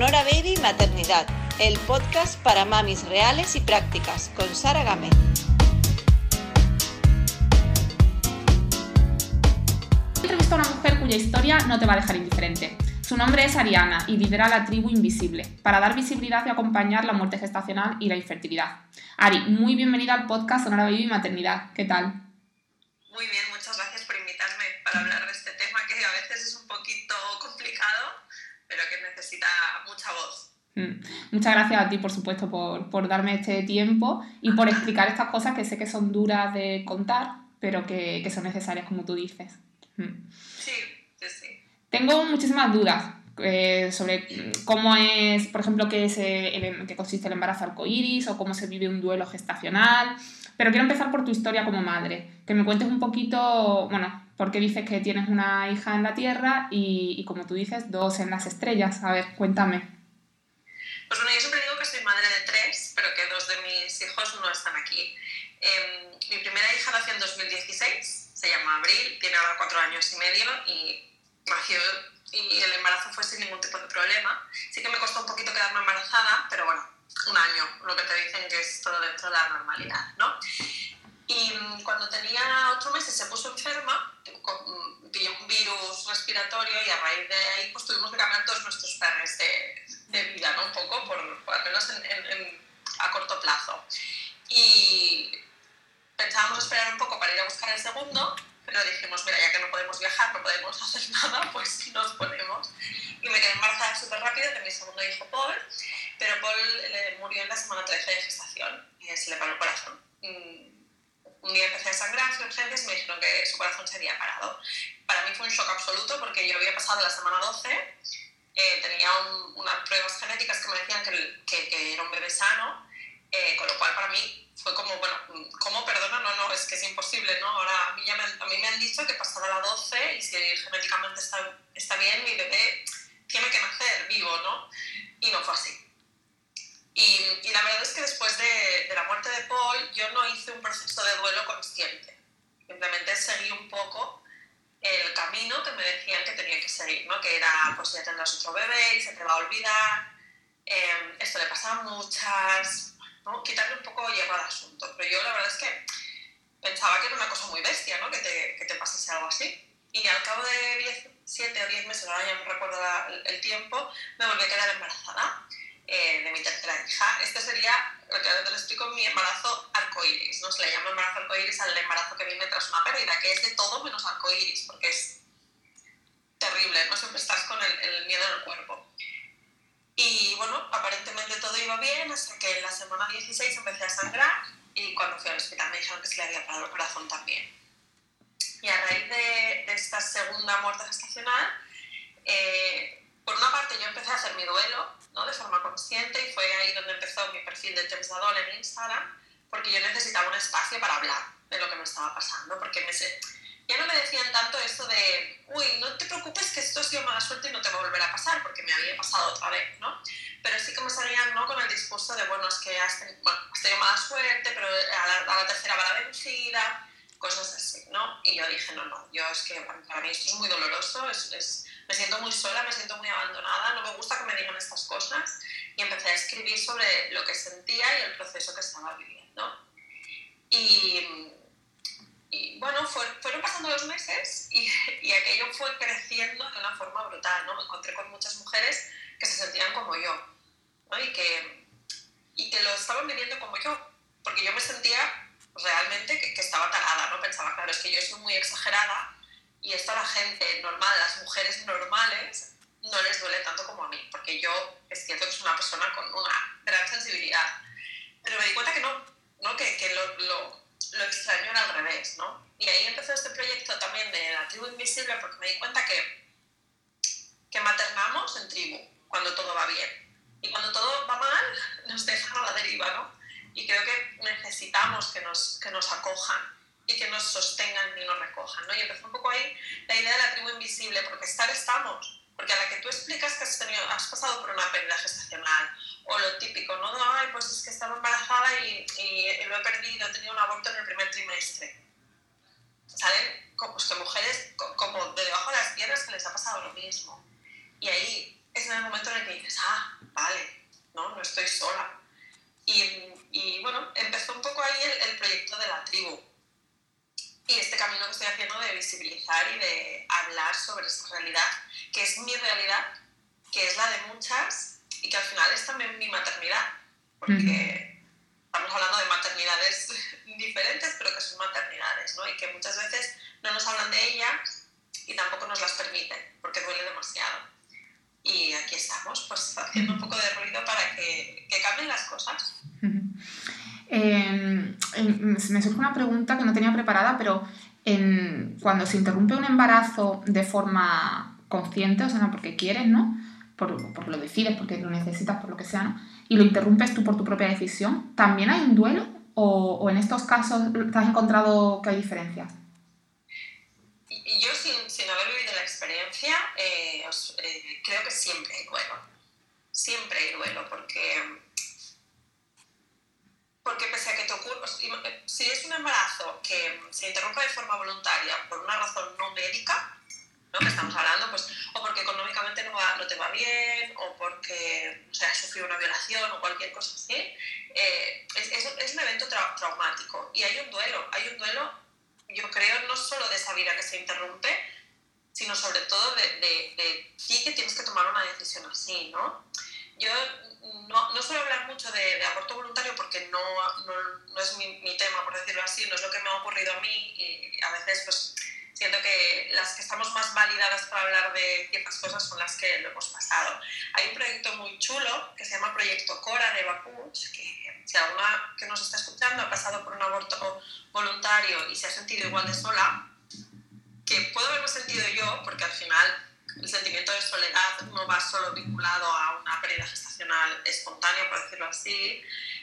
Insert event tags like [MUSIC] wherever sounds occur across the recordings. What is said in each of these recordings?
Sonora Baby Maternidad, el podcast para mamis reales y prácticas, con Sara Gámez. Entrevista a una mujer cuya historia no te va a dejar indiferente. Su nombre es Ariana y lidera la tribu Invisible para dar visibilidad y acompañar la muerte gestacional y la infertilidad. Ari, muy bienvenida al podcast Sonora Baby Maternidad. ¿Qué tal? Muy bien, Muchas gracias a ti, por supuesto, por, darme este tiempo y por explicar estas cosas que sé que son duras de contar, pero que, son necesarias, como tú dices. Mm. Sí, sí, sí. Tengo muchísimas dudas eh, sobre cómo es, por ejemplo, qué, es el, qué consiste el embarazo arcoíris o cómo se vive un duelo gestacional. Pero quiero empezar por tu historia como madre, que me cuentes un poquito, bueno, por qué dices que tienes una hija en la Tierra y, y como tú dices, dos en las estrellas. A ver, cuéntame. Pues bueno, yo siempre digo que soy madre de tres, pero que dos de mis hijos no están aquí. Em, mi primera hija nació en 2016, se llama Abril, tiene ahora cuatro años y medio y nació y el embarazo fue sin ningún tipo de problema. Sí que me costó un poquito quedarme embarazada, pero bueno, un año, lo que te dicen que es todo dentro de la normalidad, ¿no? Y mm, cuando tenía ocho meses se puso enferma, mm, pilló un virus respiratorio y a raíz de ahí pues tuvimos que cambiar todos nuestros planes de, de vida, ¿no? Un poco, por, al menos en, a corto plazo. Y pensábamos esperar un poco para ir a buscar el segundo, pero dijimos, mira, ya que no podemos viajar, no podemos [LAUGHS] hacer nada, pues nos ponemos. Y me quedé embarazada súper rápido de mi segundo hijo, Paul, pero Paul le murió en la semana 13 de gestación y se le paró el corazón. Un día empecé a sangrar en urgencias y me dijeron que su corazón se había parado. Para mí fue un shock absoluto porque yo había pasado la semana 12, eh, tenía unas pruebas genéticas que me decían que, que, era un bebé sano, eh, con lo cual para mí fue como, bueno, ¿cómo perdona? No, no, es que es imposible, ¿no? Ahora a mí, ya me, a mí me han dicho que pasada la 12 y si genéticamente está, está bien, mi bebé tiene que nacer vivo, ¿no? Y no fue así. Y, y la verdad es que después de, de, la muerte de Paul, yo no hice un proceso de duelo consciente. Simplemente seguí un poco el camino que me decían que tenía que seguir, ¿no? Que era, pues ya tendrás otro bebé y se te va a olvidar. Eh, esto le pasa a muchas, ¿no? quitarle un poco hierro al asunto. Pero yo la verdad es que pensaba que era una cosa muy bestia, ¿no? que, te, que te pasase algo así. Y al cabo de 7 o 10 meses, ahora ya no recuerdo el tiempo, me volví a quedar embarazada eh, de mi tercera hija. Este sería, lo que ahora te lo explico, mi embarazo arcoíris. ¿no? Se le llama embarazo arcoíris al embarazo que viene tras una pérdida, que es de todo menos arcoíris, porque es terrible, no siempre estás con el, el miedo en el cuerpo. Y bueno, aparentemente todo iba bien hasta que en la semana 16 empecé a sangrar y cuando fui al hospital me dijeron que se le había parado el corazón también. Y a raíz de, de esta segunda muerte gestacional, eh, por una parte yo empecé a hacer mi duelo ¿no? de forma consciente y fue ahí donde empezó mi perfil de Temps en Instagram, porque yo necesitaba un espacio para hablar de lo que me estaba pasando, porque me, ya no me decían tanto esto de, uy, no te preocupes que esto ha sido mala suerte y no te va a volver a pasar, porque me había pasado otra vez, ¿no? Pero sí que me salían, ¿no? Con el discurso de, bueno, es que has, tenido, bueno, has tenido mala suerte, pero a la, a la tercera va la vencida, cosas así, ¿no? Y yo dije, no, no, yo es que para mí esto es muy doloroso, es, es, me siento muy sola, me siento muy abandonada, no me gusta que me digan estas cosas. Y empecé a escribir sobre lo que sentía y el proceso que estaba viviendo. Y y bueno, fueron pasando los meses y, [LAUGHS] y, aquello fue creciendo de una forma brutal, ¿no? Me encontré con muchas mujeres que se sentían como yo, ¿no? Y que, y que lo estaban viviendo como yo, porque yo me sentía realmente que, que, estaba tarada, ¿no? Pensaba, claro, es que yo soy muy exagerada y esto a la gente normal, las mujeres normales, no les duele tanto como a mí, porque yo es cierto que soy una persona con una gran sensibilidad, pero me di cuenta que no, ¿no? Que, que lo, lo lo extraño era al revés, ¿no? Y ahí empezó este proyecto también de la tribu invisible porque me di cuenta que, que maternamos en tribu cuando todo va bien. Y cuando todo va mal, nos dejan a la deriva, ¿no? Y creo que necesitamos que nos, que nos acojan y que nos sostengan y nos recojan. ¿no? Y empezó un poco ahí la idea de la tribu invisible, porque estar estamos, porque a la que tú explicas que has, tenido, has pasado por una pérdida gestacional, o lo típico, ¿no? Ay, pues es que estaba embarazada y, y lo he perdido, he tenido un aborto en el primer trimestre. Salen pues, que mujeres como de debajo de las piedras que les ha pasado lo mismo. Y ahí es en el momento en el que dices, ah, vale, no, no estoy sola. Y, y bueno, empezó un poco ahí el, el proyecto de la tribu visibilizar y de hablar sobre esta realidad, que es mi realidad, que es la de muchas y que al final es también mi maternidad, porque estamos hablando de maternidades [LAUGHS] diferentes, pero que son maternidades, ¿no? Y que muchas veces no nos hablan de ellas y tampoco nos las permiten, porque duele demasiado. Y aquí estamos, pues haciendo un poco de ruido para que, que cambien las cosas. Eh, me surge una pregunta que no tenía preparada, pero en, cuando se interrumpe un embarazo de forma consciente, o sea, no porque quieres, ¿no? Por, porque lo decides, porque lo necesitas, por lo que sea, ¿no? Y lo interrumpes tú por tu propia decisión, ¿también hay un duelo? ¿O, en estos casos te has encontrado que hay diferencias? Yo, sin, haber vivido la experiencia, eh, eh, creo que siempre hay duelo. Siempre hay duelo, porque porque pese a que te ocurra, si es un embarazo que se interrumpe de forma voluntaria por una razón no médica, ¿no? que estamos hablando, pues, o porque económicamente no, va, no te va bien, o porque o sea, has sufrido una violación o cualquier cosa así, eh, es, es, es, un evento tra traumático. Y hay un duelo, hay un duelo, yo creo, no solo de esa vida que se interrumpe, sino sobre todo de, de, de ti que tienes que tomar una decisión así, ¿no? Yo no, no suelo hablar mucho de, aborto voluntario porque no, no, no es mi, tema, por decirlo así, no es lo que me ha ocurrido a mí y a veces pues siento que las que estamos más validadas para hablar de ciertas cosas son las que lo hemos pasado. Hay un proyecto muy chulo que se llama Proyecto Cora de Bapuch, que si alguna que nos está escuchando ha pasado por un aborto voluntario y se ha sentido igual de sola, que puedo haberme sentido yo, porque al final el sentimiento de soledad no va solo vinculado a una pérdida gestacional espontánea, por decirlo así.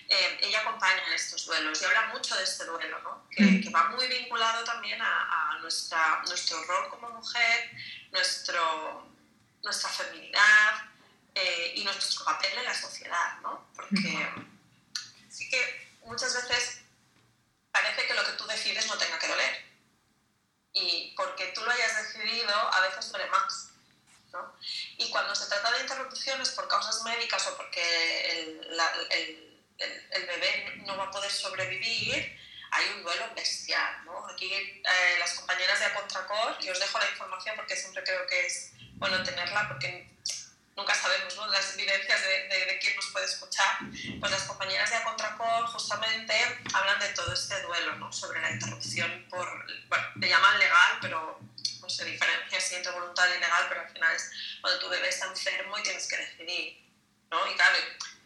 Eh, ella acompaña en estos duelos y habla mucho de este duelo, ¿no? que, mm. que, va muy vinculado también a, a, nuestra, nuestro rol como mujer, nuestro, nuestra feminidad eh, y nuestro papel en la sociedad. ¿no? Porque sí que muchas veces parece que lo que tú decides no tenga que doler. Y porque tú lo hayas decidido, a veces duele más. ¿No? Y cuando se trata de interrupciones por causas médicas o porque el, la, el, el, el, bebé no va a poder sobrevivir, hay un duelo bestial. ¿no? Aquí eh, las compañeras de Contracor, y os dejo la información porque siempre creo que es bueno tenerla porque nunca sabemos ¿no? las vivencias de, de, de, quién nos puede escuchar, pues las compañeras de Contracor justamente hablan de todo este duelo, ¿no? sobre la interrupción por, bueno, le llaman legal, pero no se diferencia si entre voluntario y legal, pero al final es cuando tu bebé está enfermo y tienes que decidir, ¿no? Y claro,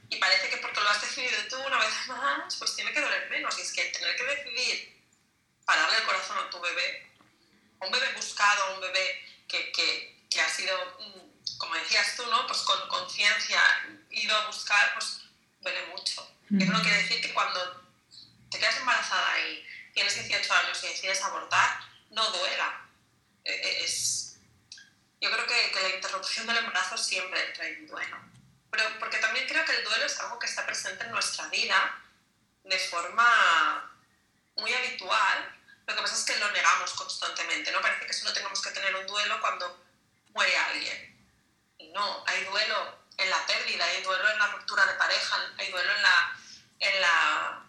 y parece que porque lo has decidido tú una vez más, pues tiene que doler menos, y es que tener que decidir pararle el corazón a tu bebé, un bebé buscado, un bebé que, que, que ha sido como decías tú, ¿no? Pues con conciencia, ido a buscar, pues duele mucho. Mm. Eso no quiere decir que cuando te quedas embarazada y tienes 18 años y decides abortar, no duela. E, e, es, yo creo que, que la interrupción del embarazo siempre trae un duelo. Pero porque también creo que el duelo es algo que está presente en nuestra vida de forma muy habitual. Lo que pasa es que lo negamos constantemente, ¿no? Parece que solo tenemos que tener un duelo cuando muere alguien no, hay duelo en la pérdida, hay duelo en la ruptura de pareja, hay duelo en, la, en, la,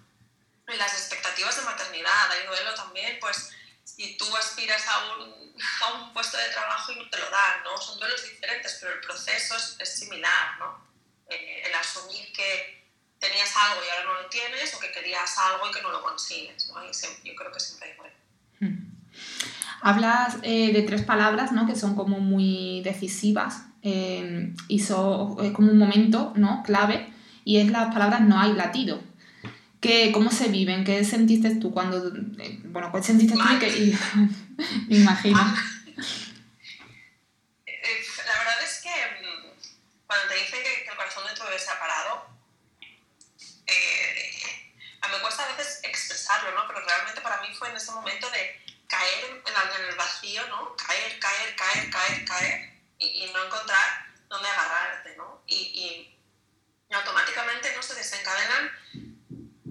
en las expectativas de maternidad, hay duelo también, pues, si tú aspiras a un, a un puesto de trabajo y no te lo dan, ¿no? Son duelos diferentes, pero el proceso es, es similar, ¿no? Eh, el asumir que tenías algo y ahora no lo tienes, o que querías algo y que no lo consigues, ¿no? Y siempre, yo creo que siempre hay duelo. Hmm. Hablas eh, de tres palabras ¿no? que son como muy decisivas eh, hizo, es como un momento ¿no? clave y es las palabras no hay latido. ¿Qué, ¿Cómo se viven? ¿Qué sentiste tú cuando... Eh, bueno, ¿qué sentiste tú? Que, y, [LAUGHS] [LAUGHS] me imagino. Eh, la verdad es que mm, cuando te dicen que, el corazón de tu bebé se ha parado, eh, a mí me cuesta a veces expresarlo, ¿no? Pero realmente para mí fue en ese momento de caer en, el vacío, ¿no? Caer, caer, caer, caer, caer y, y no encontrar dónde agarrarte, ¿no? Y, y, automáticamente no se desencadenan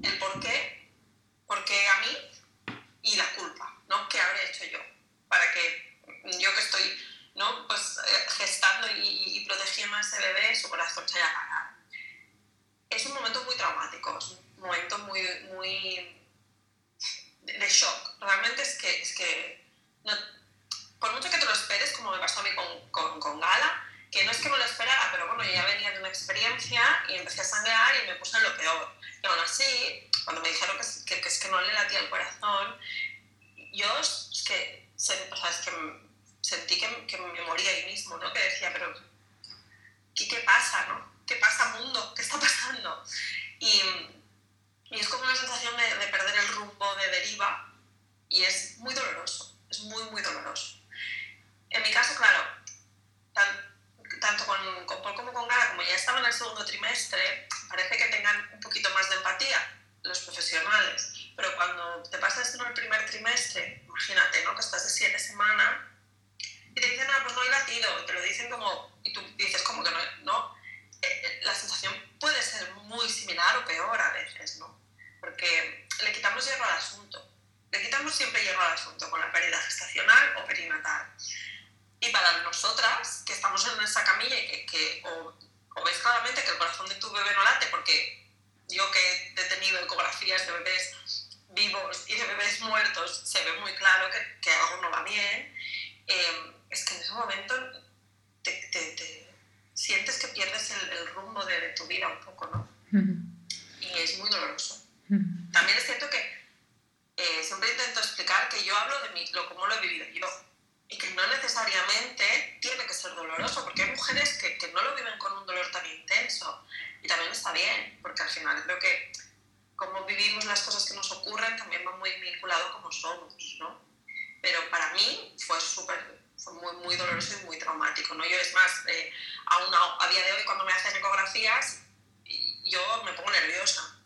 el por qué, por qué a mí y la culpa, ¿no? ¿Qué habré hecho yo? Para que yo que estoy, ¿no? Pues eh, gestando y, y protegiendo a ese bebé, su corazón se haya apagado. Es un momento muy traumático, es un momento muy, muy de, shock. Realmente es que, es que no, como me pasó a mí con, con, con Gala, que no es que no lo esperara, pero bueno, yo ya venía de una experiencia y empecé a sangrar y me puse en lo peor. Y aún así, cuando me dijeron que, que, que es que no le latía el corazón, yo es que, o sea, es que sentí que, que, me moría ahí mismo, ¿no? Que decía, pero ¿qué, qué pasa, no? ¿Qué pasa, mundo? ¿Qué está pasando? Y, y es como una sensación de, de perder el rumbo de deriva y es muy doloroso, es muy, muy doloroso. En mi caso, claro, tan, tanto con, con Paul como con Gara, como ya estaba en el segundo trimestre, parece que tengan un poquito más de empatía los profesionales. Pero cuando te pasa esto en el primer trimestre, imagínate, ¿no? Que estás de siete semanas y te dicen, ah, pues no hay latido, y te lo dicen como, y tú dices, como que no, no. Eh, eh, la sensación puede ser muy similar o peor a veces, ¿no? Porque le quitamos hierro al asunto. Le quitamos siempre hierro al asunto con la pérdida gestacional o perinatal. Y para nosotras, que estamos en esa camilla y que, que o, o, ves claramente que el corazón de tu bebé no late, porque yo que he tenido ecografías de bebés vivos y de bebés muertos, se ve muy claro que, que algo no va bien, eh, es que en ese momento te, te, te sientes que pierdes el, el rumbo de, de, tu vida un poco, ¿no? Uh -huh. Y es muy doloroso. Uh -huh. También es cierto que eh, siempre intento explicar que yo hablo de mí, lo, cómo lo he vivido yo y que no necesariamente tiene que ser doloroso, porque hay mujeres que, que, no lo viven con un dolor tan intenso y también está bien, porque al final creo que como vivimos las cosas que nos ocurren también va muy vinculado a cómo somos, ¿no? Pero para mí fue súper, fue muy, muy doloroso y muy traumático, ¿no? Yo es más, eh, a, a, día de hoy cuando me hacen ecografías, yo me pongo nerviosa,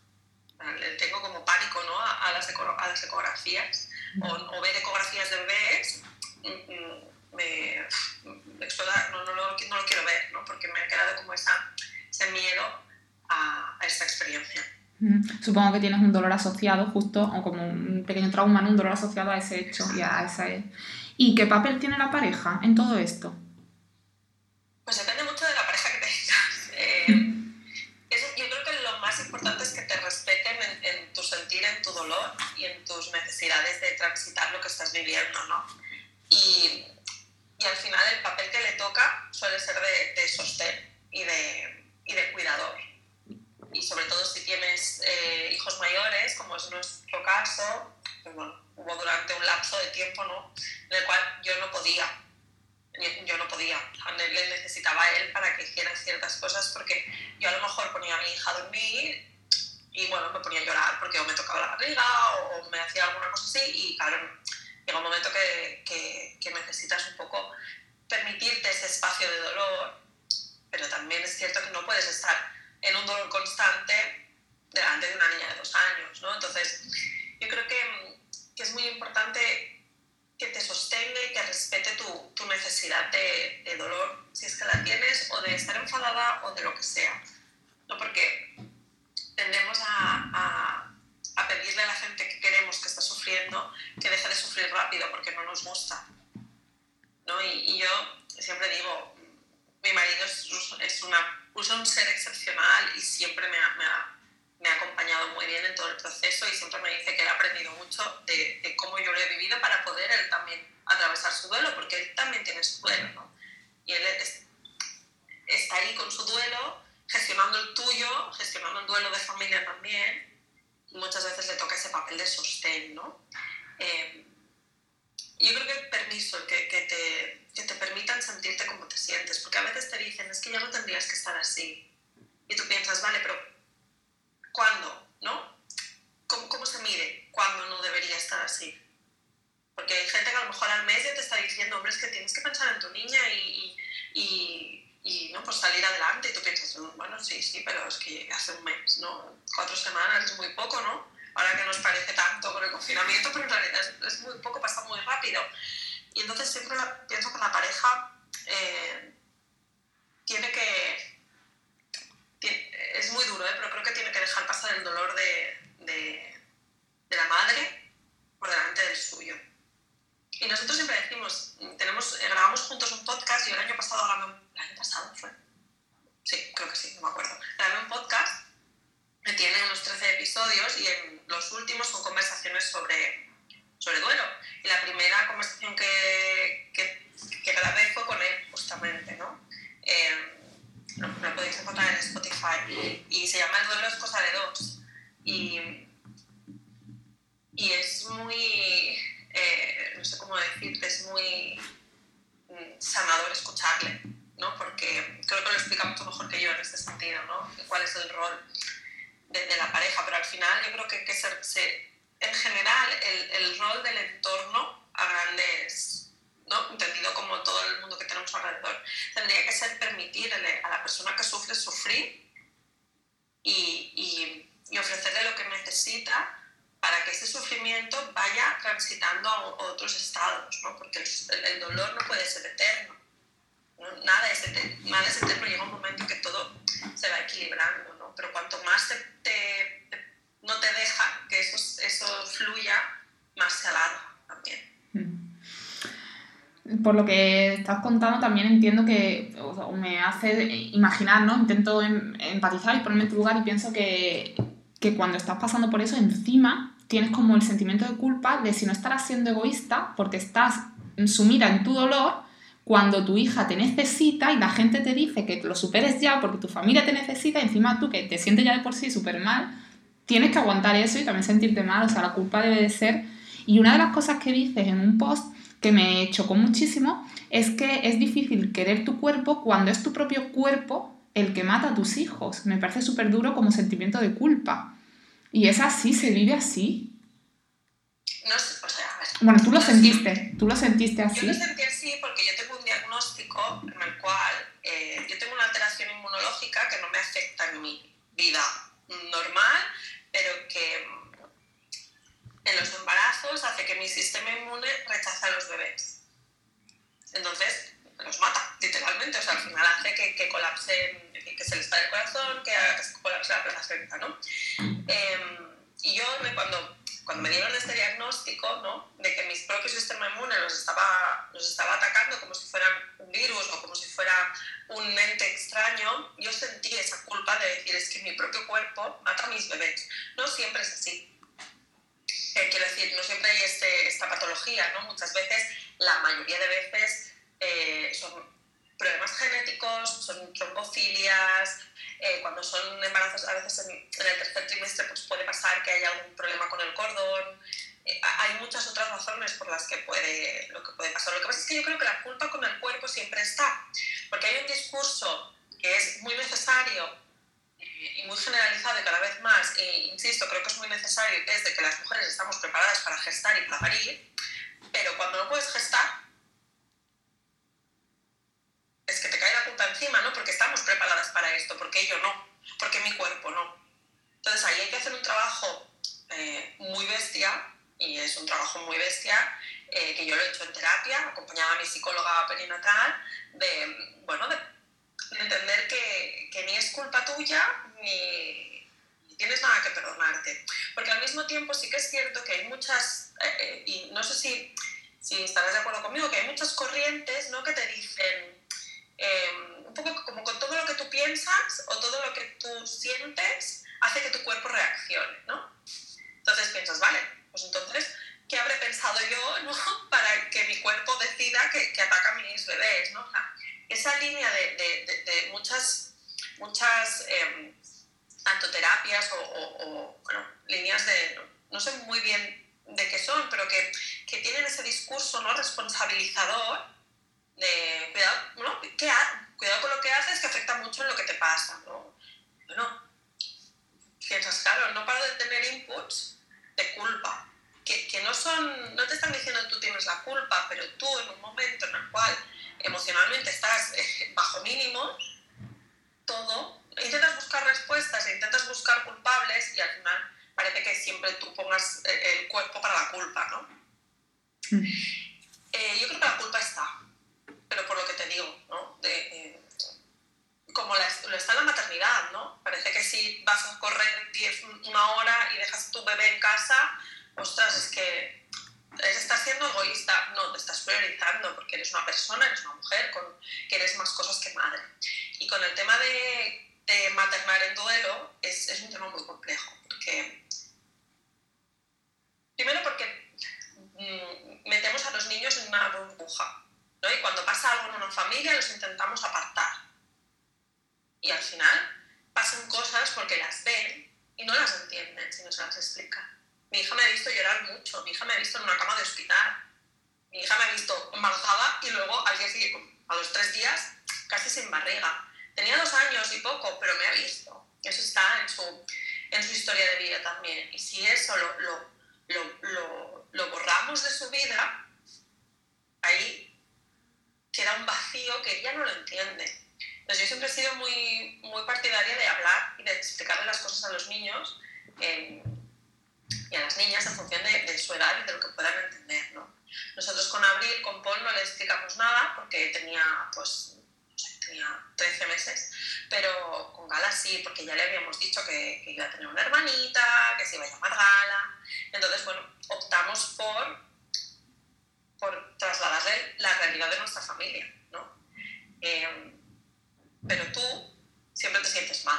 tengo como pánico, ¿no? A, a, las, a las ecografías, o, o ver ecografías de bebés me, no, no, lo, no, lo, quiero ver, ¿no? porque me ha quedado como esa, ese miedo a, a esta experiencia. Supongo que tienes un dolor asociado, justo, o como un pequeño trauma, un dolor asociado a ese hecho y a esa... ¿Y qué papel tiene la pareja en todo esto? Pues depende mucho de la pareja que tengas. [LAUGHS] Eh, yo creo que lo más importante es que te respeten en, en, tu sentir, en tu dolor y en tus necesidades de transitar lo que estás viviendo, ¿no? Y, y, al final el papel que le toca suele ser de, de sostén y de, y de, cuidador. Y sobre todo si tienes eh, hijos mayores, como es nuestro caso, pues bueno, hubo durante un lapso de tiempo ¿no? en el cual yo no podía, yo no podía, le necesitaba a él para que hiciera ciertas cosas porque yo a lo mejor ponía a mi hija a dormir y bueno, me ponía a llorar porque o me tocaba la barriga o, me hacía alguna cosa así y claro, llega un momento que, que, que, necesitas un poco permitirte ese espacio de dolor, pero también es cierto que no puedes estar en un dolor constante delante de una niña de dos años, ¿no? Entonces, yo creo que, que es muy importante que te sostenga y que respete tu, tu necesidad de, de, dolor, si es que la tienes, o de estar enfadada o de lo que sea. ¿no? Porque tendemos a, a a pedirle a la gente que queremos que está sufriendo que deje de sufrir rápido porque no nos gusta. ¿no? Y, y yo siempre digo, mi marido es, es, una, es un ser excepcional y siempre me ha, me, ha, me ha, acompañado muy bien en todo el proceso y siempre me dice que él ha aprendido mucho de, de, cómo yo lo he vivido para poder él también atravesar su duelo, porque él también tiene su duelo. ¿no? Y él es, está ahí con su duelo, gestionando el tuyo, gestionando el duelo de familia también muchas veces le toca ese papel de sostén, ¿no? Eh, yo creo que el permiso, que, que, te, que te permitan sentirte como te sientes, porque a veces te dicen, es que ya no tendrías que estar así. Y tú piensas, vale, pero ¿cuándo? ¿No? ¿Cómo, cómo se mide cuándo no debería estar así? Porque hay gente que a lo mejor al mes ya te está diciendo, hombre, es que tienes que pensar en tu niña y, y, y no, pues salir adelante. Y tú piensas, bueno, sí, sí, pero es que hace un mes, ¿no? Cuatro semanas es muy poco, ¿no? Ahora que nos parece tanto con el confinamiento, pero en realidad es, muy poco, pasa muy rápido. Y entonces siempre pienso que la pareja eh, tiene que... Es muy duro, ¿eh? pero creo que tiene que dejar pasar el dolor de, de la madre por delante del suyo. Y nosotros siempre decimos, tenemos, eh, grabamos juntos un podcast, yo el año pasado grabé un, el año pasado fue, sí, creo que sí, no me acuerdo, grabé un podcast que tiene unos 13 episodios y en los últimos son conversaciones sobre, sobre duelo. Y la primera conversación que, que, que grabé fue con él, justamente, ¿no? Eh, lo, lo, podéis encontrar en Spotify. Y se llama El duelo es cosa de dos. Y, y es muy... Eh, sé cómo decirte, es muy mm, sanador escucharle, ¿no? Porque creo que lo explica mucho mejor que yo en este sentido, ¿no? Cuál es el rol de, de la pareja, pero al final yo creo que, que se, se, en general el, el rol del entorno a grandes ¿no? entendido como todo el mundo que tenemos alrededor, tendría que ser permitirle a la persona que sufre sufrir y, y, y ofrecerle lo que necesita para que ese sufrimiento vaya transitando a otros estados, ¿no? porque el, dolor no puede ser eterno. Nada es, eterno, nada es eterno, llega un momento que todo se va equilibrando, ¿no? pero cuanto más te, no te deja que eso, eso fluya, más se alarga también por lo que estás contando, también entiendo que o me hace imaginar, ¿no? Intento em, empatizar y ponerme en tu lugar y pienso que, que, cuando estás pasando por eso, encima tienes como el sentimiento de culpa de si no estarás siendo egoísta porque estás sumida en tu dolor cuando tu hija te necesita y la gente te dice que lo superes ya porque tu familia te necesita y encima tú que te sientes ya de por sí súper mal, tienes que aguantar eso y también sentirte mal, o sea, la culpa debe de ser... Y una de las cosas que dices en un post que me chocó muchísimo es que es difícil querer tu cuerpo cuando es tu propio cuerpo el que mata a tus hijos. Me parece súper duro como sentimiento de culpa. ¿Y es así? ¿Se vive así? No sé, o sea, a ver, Bueno, tú lo no sentiste, sé. tú lo sentiste así. Yo lo sentí así porque yo tengo un diagnóstico en el cual eh, yo tengo una alteración inmunológica que no me afecta en mi vida normal, pero que en los embarazos hace que mi sistema inmune rechace a los bebés. Entonces, los mata, literalmente. O sea, al final hace que, que colapse, que se les pare el corazón, que, colapse la placenta, ¿no? Eh, y yo, me, cuando, cuando me dieron este diagnóstico, ¿no? De que mi propio sistema inmune los estaba, los estaba atacando como si fueran un virus o como si fuera un ente extraño, yo sentí esa culpa de decir, es que mi propio cuerpo mata a mis bebés. No siempre es así eh, quiero decir, no siempre hay este, esta patología, ¿no? Muchas veces, la mayoría de veces, eh, son problemas genéticos, son trombofilias, eh, cuando son embarazos, a veces en, en, el tercer trimestre pues puede pasar que haya algún problema con el cordón. Eh, hay muchas otras razones por las que puede, lo que puede pasar. Lo que pasa es que yo creo que la culpa con el cuerpo siempre está, porque hay un discurso que es muy necesario y muy generalizado y cada vez más, e insisto, creo que es muy necesario desde que las mujeres estamos preparadas para gestar y para parir, pero cuando no puedes gestar, es que te cae la culpa encima, ¿no? Porque estamos preparadas para esto, porque yo no, porque mi cuerpo no. Entonces ahí hay que hacer un trabajo eh, muy bestia, y es un trabajo muy bestia, eh, que yo lo he hecho en terapia, acompañada a mi psicóloga perinatal, de, bueno, de entender que, que, ni es culpa tuya ni, tienes nada que perdonarte. Porque al mismo tiempo sí que es cierto que hay muchas, eh, eh, y no sé si, si estarás de acuerdo conmigo, que hay muchas corrientes ¿no? que te dicen, eh, un poco como con todo lo que tú piensas o todo lo que tú sientes hace que tu cuerpo reaccione, ¿no? Entonces piensas, vale, pues entonces, ¿qué habré pensado yo [LAUGHS] ¿no? para que mi cuerpo decida que, que ataca a mis bebés, ¿no? O sea, esa línea de, de, de, de muchas, muchas eh, tanto terapias o, o, o, bueno, líneas de, no, no, sé muy bien de qué son, pero que, que tienen ese discurso ¿no? responsabilizador de cuidado, ¿no? ¿Qué ha, cuidado con lo que haces que afecta mucho en lo que te pasa. ¿no? Bueno, piensas, claro, no paro de tener inputs de culpa, que, que no, son, no te están diciendo tú tienes la culpa, pero tú en un momento en el cual emocionalmente estás eh, bajo mínimos, todo, intentas buscar respuestas, intentas buscar culpables y al final parece que siempre tú pongas eh, el cuerpo para la culpa, ¿no? Mm. Eh, yo creo que la culpa está, pero por lo que te digo, ¿no? De, eh, como la, lo está la maternidad, ¿no? Parece que si vas a correr 10, una hora y dejas a tu bebé en casa, ostras, es que estás siendo egoísta, no, te estás priorizando porque eres una persona, eres una mujer, con, que eres más cosas que madre. Y con el tema de, de maternar en duelo es, es, un tema muy complejo, porque primero porque mmm, metemos a los niños en una burbuja, ¿no? y cuando pasa algo en una familia los intentamos apartar. Y al final pasa pasan cosas porque las ven y no las entienden si no se las explica. Mi hija me ha visto llorar mucho, mi hija me ha visto en una cama de hospital, mi hija me ha visto embarazada y luego al día siguiente, a los tres días, casi sin barriga. Tenía dos años y poco, pero me ha visto. Eso está en su, en su historia de vida también. Y si eso lo, lo, lo, lo borramos de su vida, ahí queda un vacío que ella no lo entiende. Entonces yo siempre he sido muy, muy partidaria de hablar y de explicarle las cosas a los niños eh, y a las niñas en función de, de, su edad y de lo que puedan entender. ¿no? Nosotros con Abril, con Paul, no le explicamos nada porque tenía, pues, no sé, tenía 13 meses, pero con Gala sí, porque ya le habíamos dicho que, que iba a tener una hermanita, que se iba a llamar Gala. Entonces, bueno, optamos por, por trasladarle la realidad de nuestra familia. ¿no? Eh, pero tú siempre te sientes mal.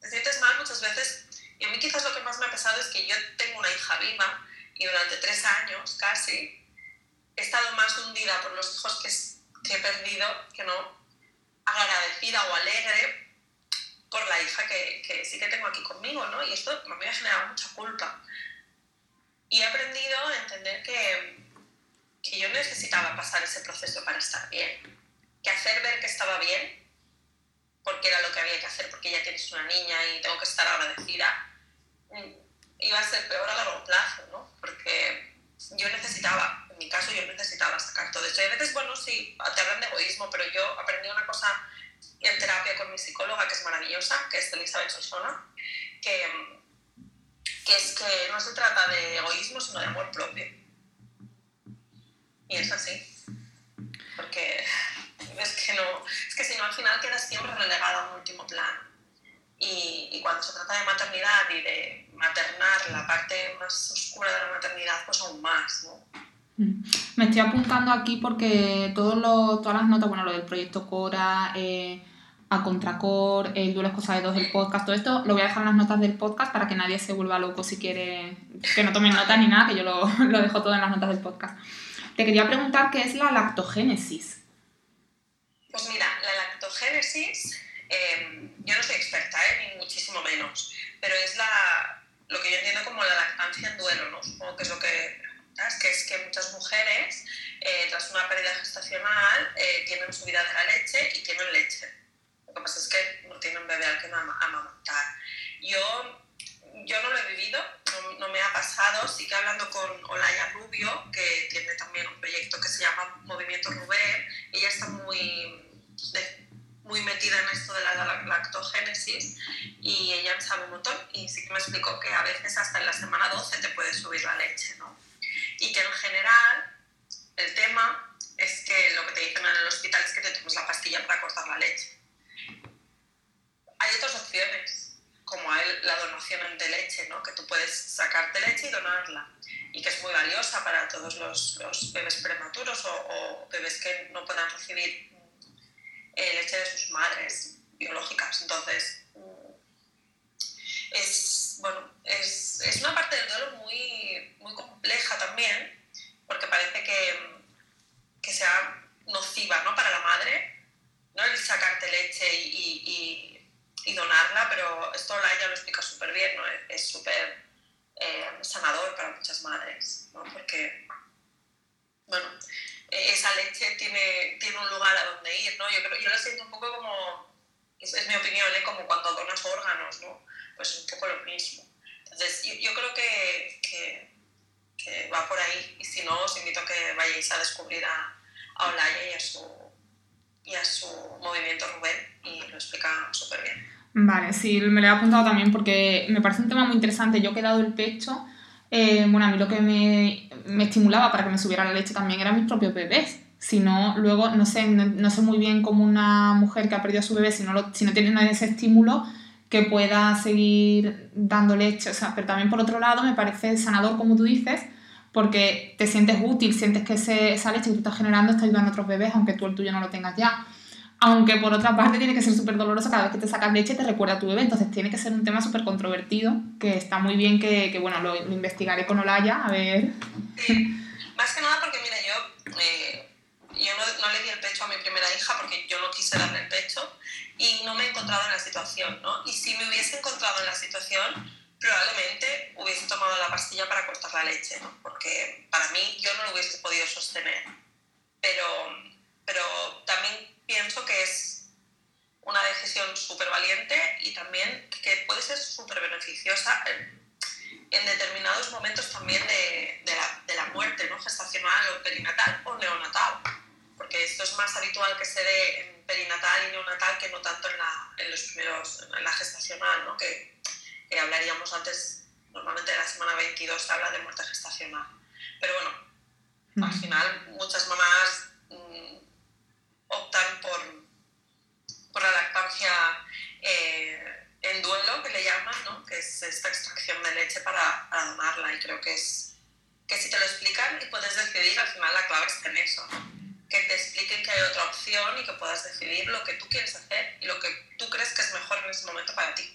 Te sientes mal muchas veces, y a mí quizás lo que más me ha pesado es que yo tengo una hija viva y durante tres años casi he estado más hundida por los hijos que, que he perdido que no agradecida o alegre por la hija que, que, sí que tengo aquí conmigo, ¿no? Y esto me ha generado mucha culpa. Y he aprendido a entender que, que yo necesitaba pasar ese proceso para estar bien. Que hacer ver que estaba bien porque era lo que había que hacer, porque ya tienes una niña y tengo que estar agradecida, mm, iba a ser peor a largo plazo, ¿no? Porque yo necesitaba, en mi caso yo necesitaba sacar todo eso. Y a veces, bueno, sí, te hablan de egoísmo, pero yo aprendí una cosa en terapia con mi psicóloga que es maravillosa, que es Elizabeth Solsona, que, que es que no se trata de egoísmo, sino de amor propio. Y es así. Porque es que no, es que si no al final quedas siempre relegado a un último plano. Y, y, cuando se trata de maternidad y de maternar la parte más oscura de la maternidad, pues aún más, ¿no? Mm. Me estoy apuntando aquí porque todos los, todas las notas, bueno, lo del proyecto Cora, eh, a Contracor, el Duelo Cosa de Dos, el podcast, todo esto lo voy a dejar en las notas del podcast para que nadie se vuelva loco si quiere, que no tomen nota ni nada, que yo lo, [LAUGHS] lo dejo todo en las notas del podcast. Te quería preguntar qué es la lactogénesis. Pues mira, la lactogénesis, eh, yo no soy experta, eh, ni muchísimo menos, pero es la, lo que yo entiendo como la lactancia en duelo, ¿no? Supongo que es lo que ¿sabes? que es que muchas mujeres, eh, tras una pérdida gestacional, eh, tienen subida de la leche y tienen leche. Lo que pasa es que no tienen bebé al que amamantar. Yo, yo no lo he vivido, no, no, me ha pasado, sí que hablando con Olaya Rubio, que tiene también un proyecto que se llama Movimiento Rubén, ella está muy de, muy metida en esto de la lactogénesis y ella sabe un montón. Y sí que me explicó que a veces hasta en la semana 12 te puede subir la leche, ¿no? Y que en general el tema es que lo que te dicen en el hospital es que te tomes la pastilla para cortar la leche. Hay otras opciones, como la donación de leche, ¿no? que tú puedes sacarte leche y donarla, y que es muy valiosa para todos los, bebés prematuros o, bebés que no puedan recibir eh, leche de sus madres biológicas. Entonces, es, bueno, es, es una parte del duelo muy, muy compleja también, porque parece que, que sea nociva ¿no? para la madre, ¿no? el sacarte leche y, y, y, donarla, pero esto Laia lo explica súper bien, ¿no? es súper eh, sanador para muchas madres, ¿no? porque, bueno, esa leche tiene, tiene un lugar a donde ir, ¿no? Yo, creo, yo lo siento un poco como, es, es mi opinión, ¿eh? como cuando donas órganos, ¿no? Pues es un poco lo mismo. Entonces, yo, yo creo que, que, que, va por ahí, y si no, os invito a que vayáis a descubrir a, a Olaya y a su, y a su movimiento Rubén, y lo explica súper bien. Vale, sí, me lo he apuntado también porque me parece un tema muy interesante. Yo he dado el pecho, eh, bueno, a mí lo que me, me, estimulaba para que me subiera la leche también eran mis propios bebés. Si no, luego, no sé, no, no, sé muy bien cómo una mujer que ha perdido a su bebé, si no, lo, si no tiene ese estímulo, que pueda seguir dando leche. O sea, pero también por otro lado me parece sanador, como tú dices, porque te sientes útil, sientes que ese, esa leche que tú estás generando está ayudando a otros bebés, aunque tú el tuyo no lo tengas ya. Aunque por otra parte tiene que ser súper doloroso cada vez que te sacas leche te recuerda a tu bebé, entonces tiene que ser un tema súper controvertido, que está muy bien que, que bueno, lo, lo, investigaré con Olaya, a ver. Sí. Más que nada porque, mira, yo, eh, yo no, no, le di el pecho a mi primera hija porque yo no quise darle el pecho y no me he encontrado en la situación, ¿no? Y si me hubiese encontrado en la situación, probablemente hubiese tomado la pastilla para cortar la leche, ¿no? Porque para mí yo no lo hubiese podido sostener. Pero, pero también pienso que es una decisión súper valiente y también que puede ser súper beneficiosa en, en, determinados momentos también de, de, la, de, la, muerte, ¿no? Gestacional o perinatal o neonatal. Porque esto es más habitual que se dé en perinatal y neonatal que no tanto en la, en los primeros, en la gestacional, ¿no? Que, que hablaríamos antes, normalmente de la semana 22 se habla de muerte gestacional. Pero bueno, al final muchas mamás optan por, por la lactancia eh, en duelo, que le llaman, ¿no? que es esta extracción de leche para, para, donarla. Y creo que es que si te lo explican y puedes decidir, al final la clave está en eso. Que te expliquen que hay otra opción y que puedas decidir lo que tú quieres hacer y lo que tú crees que es mejor en ese momento para ti.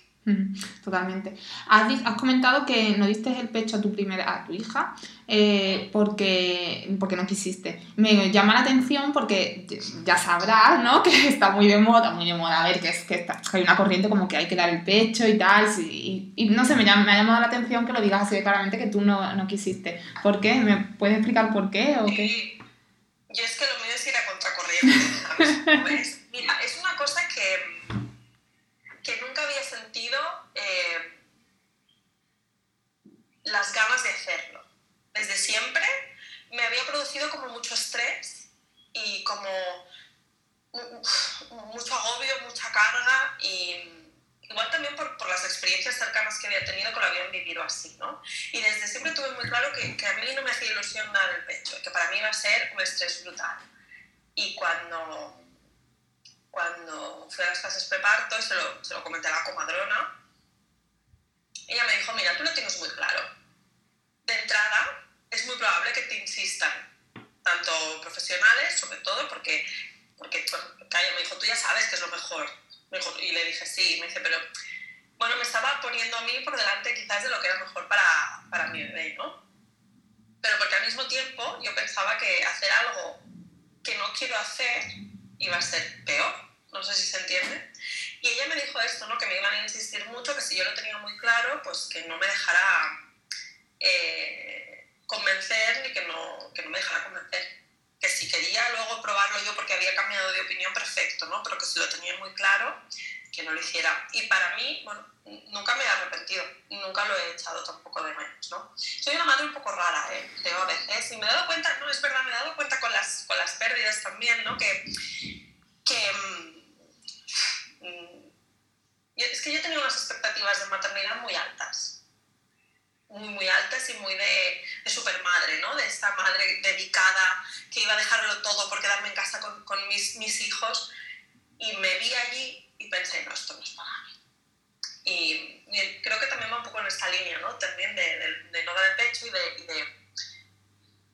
Totalmente. Has, has, comentado que no diste el pecho a tu primera, a tu hija eh, porque, porque no quisiste. Me llama la atención porque ya sabrás, ¿no? [LAUGHS] Que está muy de moda, muy de moda, a ver, que, es, que, está, hay una corriente como que hay que dar el pecho y tal. Y, no sé, me, me, ha llamado la atención que lo digas así claramente que tú no, no quisiste. ¿Por qué? ¿Me puedes explicar por qué o qué? Yo es que lo mío es ir a contracorriente, ¿sabes? [LAUGHS] Mira, es una cosa que nunca había sentido eh, las ganas de hacerlo. Desde siempre me había producido como mucho estrés y como mucho agobio, mucha carga y igual también por, por, las cercanas que había tenido que lo habían vivido así, ¿no? Y desde siempre tuve muy claro que, que a mí no me hacía ilusión dar el pecho, que para mí iba a ser un estrés brutal. Y cuando cuando fui a las clases preparto se lo, se lo comenté a la comadrona, ella me dijo, mira, tú lo tienes muy claro. De entrada, es muy probable que te insistan, tanto profesionales, sobre todo, porque, porque, ella me dijo, tú ya sabes que es lo mejor. Y le dije, sí, me dice, pero bueno, me estaba poniendo a mí por delante quizás de lo que era mejor para, para mi bebé, ¿no? Pero porque al mismo tiempo yo pensaba que hacer algo que no quiero hacer iba a ser peor, no sé si se entiende. Y ella me dijo esto, ¿no? que me iban a insistir mucho, que si yo lo tenía muy claro, pues que no me dejara eh, convencer ni que no, que no me dejara convencer. Que si quería luego probarlo yo porque había cambiado de opinión, perfecto, ¿no? pero que si lo tenía muy claro, que no lo hiciera. Y para mí, bueno, nunca me he arrepentido, nunca lo he echado tampoco de menos, ¿no? Soy una madre un poco rara, ¿eh? Creo a veces, y me he dado cuenta, no, es verdad, me he dado cuenta con las, con las pérdidas también, ¿no? Que, que mmm, es que yo tenía unas expectativas de maternidad muy altas, muy, muy altas y muy de, de supermadre, ¿no? De esta madre dedicada que iba a dejarlo todo por quedarme en casa con, con mis, mis hijos y me vi allí y pensé, no, esto no es para mí. Y, y, creo que también va un poco en esta línea, ¿no? También de, de, de no dar pecho y, de, y de,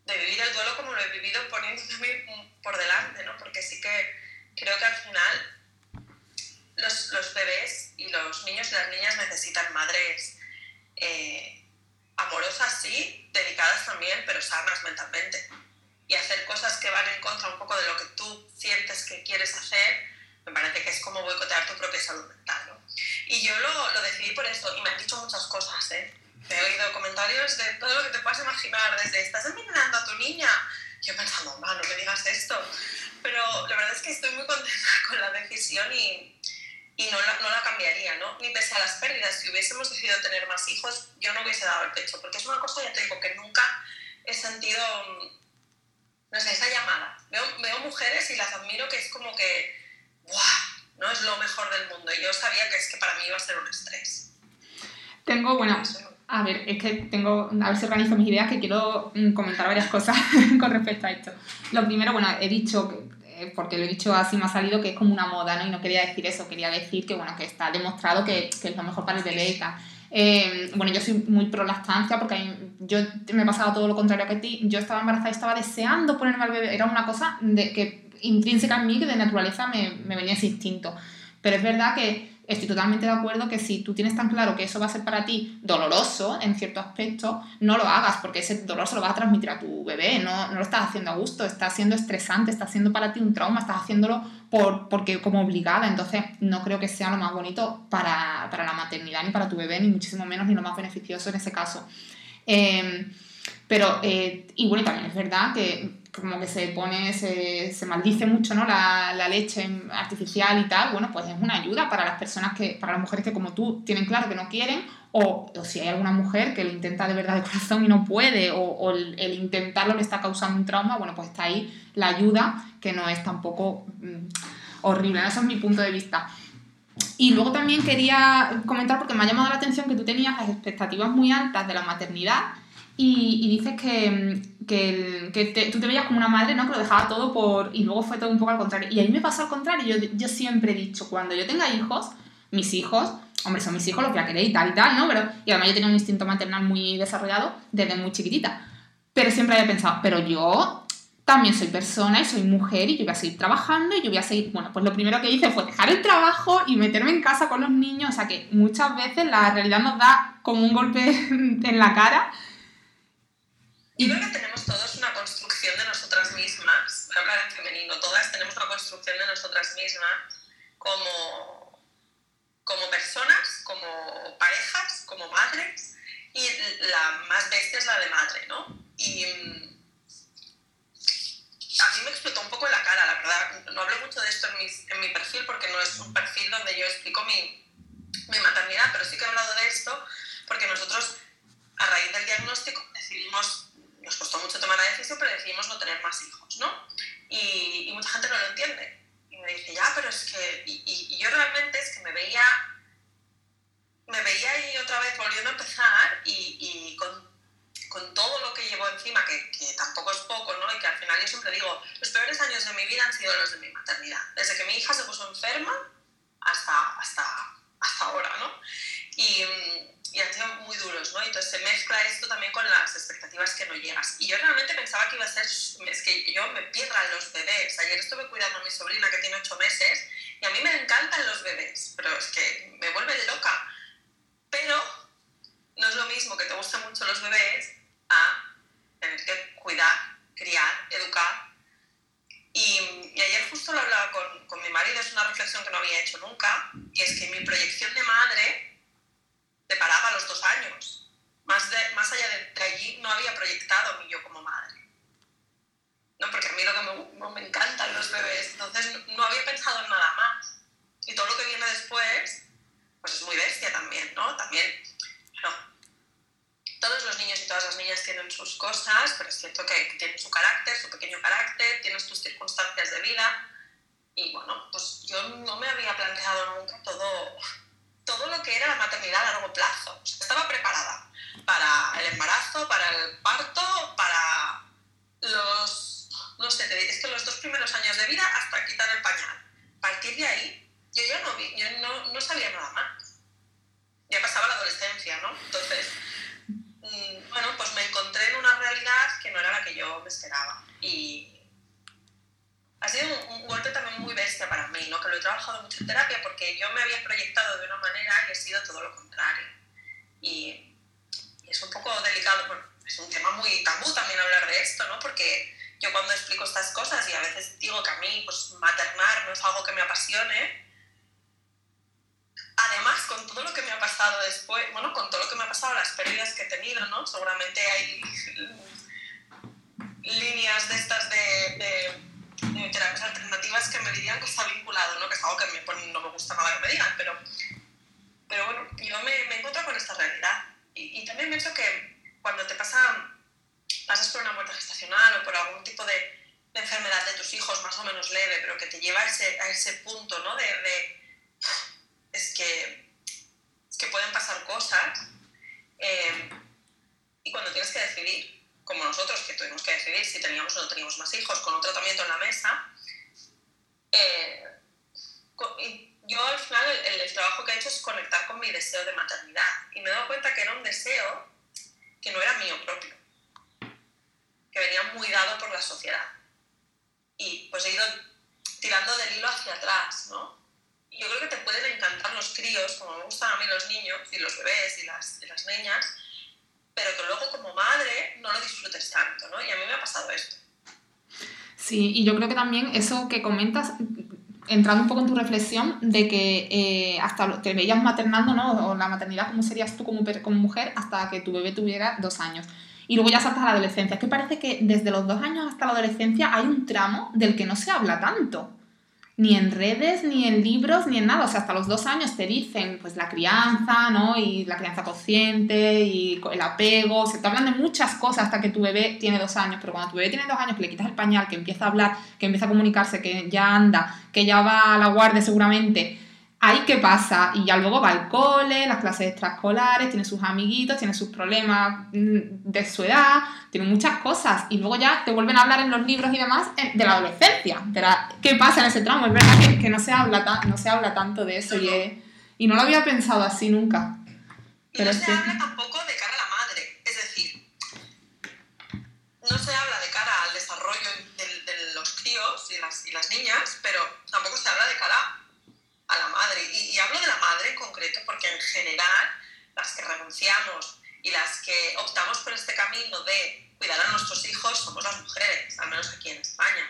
de, vivir el duelo como lo he vivido poniéndome por delante, ¿no? Porque sí que creo que al final los, los bebés y los niños y las niñas necesitan madres eh, amorosas, sí, dedicadas también, pero sanas mentalmente. Y hacer cosas que van en contra un poco de lo que tú sientes que quieres hacer, me parece que es como boicotear tu propia salud mental. ¿no? Y yo lo, lo, decidí por esto, y me han dicho muchas cosas, ¿eh? He oído comentarios de todo lo que te puedas imaginar, desde estás envenenando a tu niña. Yo pensando, no, no me digas esto. Pero la verdad es que estoy muy contenta [LAUGHS] con la decisión y, y no, la, no la cambiaría, ¿no? Ni pese a las pérdidas. Si hubiésemos decidido tener más hijos, yo no hubiese dado el pecho, porque es una cosa, ya te digo, que nunca he sentido, no sé, esa llamada. Veo, veo mujeres y las admiro que es como que, No es lo mejor del mundo. Y yo sabía que es que para mí iba a ser un estrés. Tengo, bueno, a ver, es que tengo, a ver si organizo mis ideas, que quiero comentar varias cosas [LAUGHS] con respecto a esto. Lo primero, bueno, he dicho, porque lo he dicho así, me ha salido que es como una moda, ¿no? Y no quería decir eso, quería decir que, bueno, que está demostrado que, que es lo mejor para el bebé y tal. Eh, bueno, yo soy muy pro lactancia porque yo me he pasado todo lo contrario que a ti. Yo estaba embarazada y estaba deseando ponerme al bebé. Era una cosa de, que intrínseca en mí que de naturaleza me, me venía ese instinto. Pero es verdad que estoy totalmente de acuerdo que si tú tienes tan claro que eso va a ser para ti doloroso en cierto aspecto, no lo hagas porque ese dolor se lo vas a transmitir a tu bebé, no, no lo estás haciendo a gusto, está siendo estresante, está siendo para ti un trauma, estás haciéndolo por, porque como obligada, entonces no creo que sea lo más bonito para, para la maternidad ni para tu bebé, ni muchísimo menos, ni lo más beneficioso en ese caso. Eh, pero, eh, y bueno, también es verdad que como que se pone, se, maldice mucho, ¿no? La, la, leche artificial y tal, bueno, pues es una ayuda para las personas que, para las mujeres que como tú tienen claro que no quieren, o, o si hay alguna mujer que lo intenta de verdad de corazón y no puede, o, el, intentarlo le está causando un trauma, bueno, pues está ahí la ayuda, que no es tampoco mm, horrible, ese es mi punto de vista. Y luego también quería comentar, porque me ha llamado la atención que tú tenías las expectativas muy altas de la maternidad, y, y dices que, mm, que, que te, tú te veías como una madre, ¿no? Que lo dejaba todo por... Y luego fue todo un poco al contrario. Y a mí me pasó al contrario. Yo, yo siempre he dicho, cuando yo tenga hijos, mis hijos, hombre, son mis hijos los que la queréis y tal y tal, ¿no? Pero, y además yo tenía un instinto maternal muy desarrollado desde muy chiquitita. Pero siempre había pensado, pero yo también soy persona y soy mujer y yo voy a seguir trabajando y yo voy a seguir... Bueno, pues lo primero que hice fue dejar el trabajo y meterme en casa con los niños. O sea que muchas veces la realidad nos da como un golpe [LAUGHS] en la cara yo creo que tenemos todos una construcción de nosotras mismas, voy a hablar en femenino, todas tenemos una construcción de nosotras mismas como, como personas, como parejas, como madres, y la más bestia es la de madre, ¿no? Y mm, a mí me explotó un poco la cara, la verdad. No hablo mucho de esto en, mis, en mi perfil porque no es un perfil donde yo explico mi, mi maternidad, pero sí que he hablado de esto tener más hijos, ¿no? Y, y mucha gente no lo entiende Sí, y yo creo que también eso que comentas, entrando un poco en tu reflexión, de que eh, hasta te veías maternando, ¿no? O la maternidad, ¿cómo serías tú como, como mujer hasta que tu bebé tuviera dos años? y luego ya saltas a la adolescencia. Es que parece que desde los dos años hasta la adolescencia hay un tramo del que no se habla tanto ni en redes, ni en libros, ni en nada. O sea, hasta los dos años te dicen pues la crianza, ¿no? Y la crianza consciente y el apego. se te hablan de muchas cosas hasta que tu bebé tiene dos años. Pero cuando tu bebé tiene dos años, que le quitas el pañal, que empieza a hablar, que empieza a comunicarse, que ya anda, que ya va a la guardia seguramente, ahí qué pasa. Y ya luego va al cole, las clases extraescolares, tiene sus amiguitos, tiene sus problemas mm, de su edad, tiene muchas cosas. Y luego ya te vuelven a hablar en los libros y demás eh, de la adolescencia. ¿Qué pasa en ese tramo? Es verdad que, no, se habla no se habla tanto de eso y, y no lo había pensado así nunca. Pero y no se habla tampoco de cara a la madre. Es decir, no se habla de cara al desarrollo de, de los críos y las, y las niñas, pero tampoco se habla de cara a la madre. Y, hablo de la madre en concreto porque en general las que renunciamos y las que optamos por este camino de cuidar a nuestros hijos somos las mujeres, al menos aquí en España.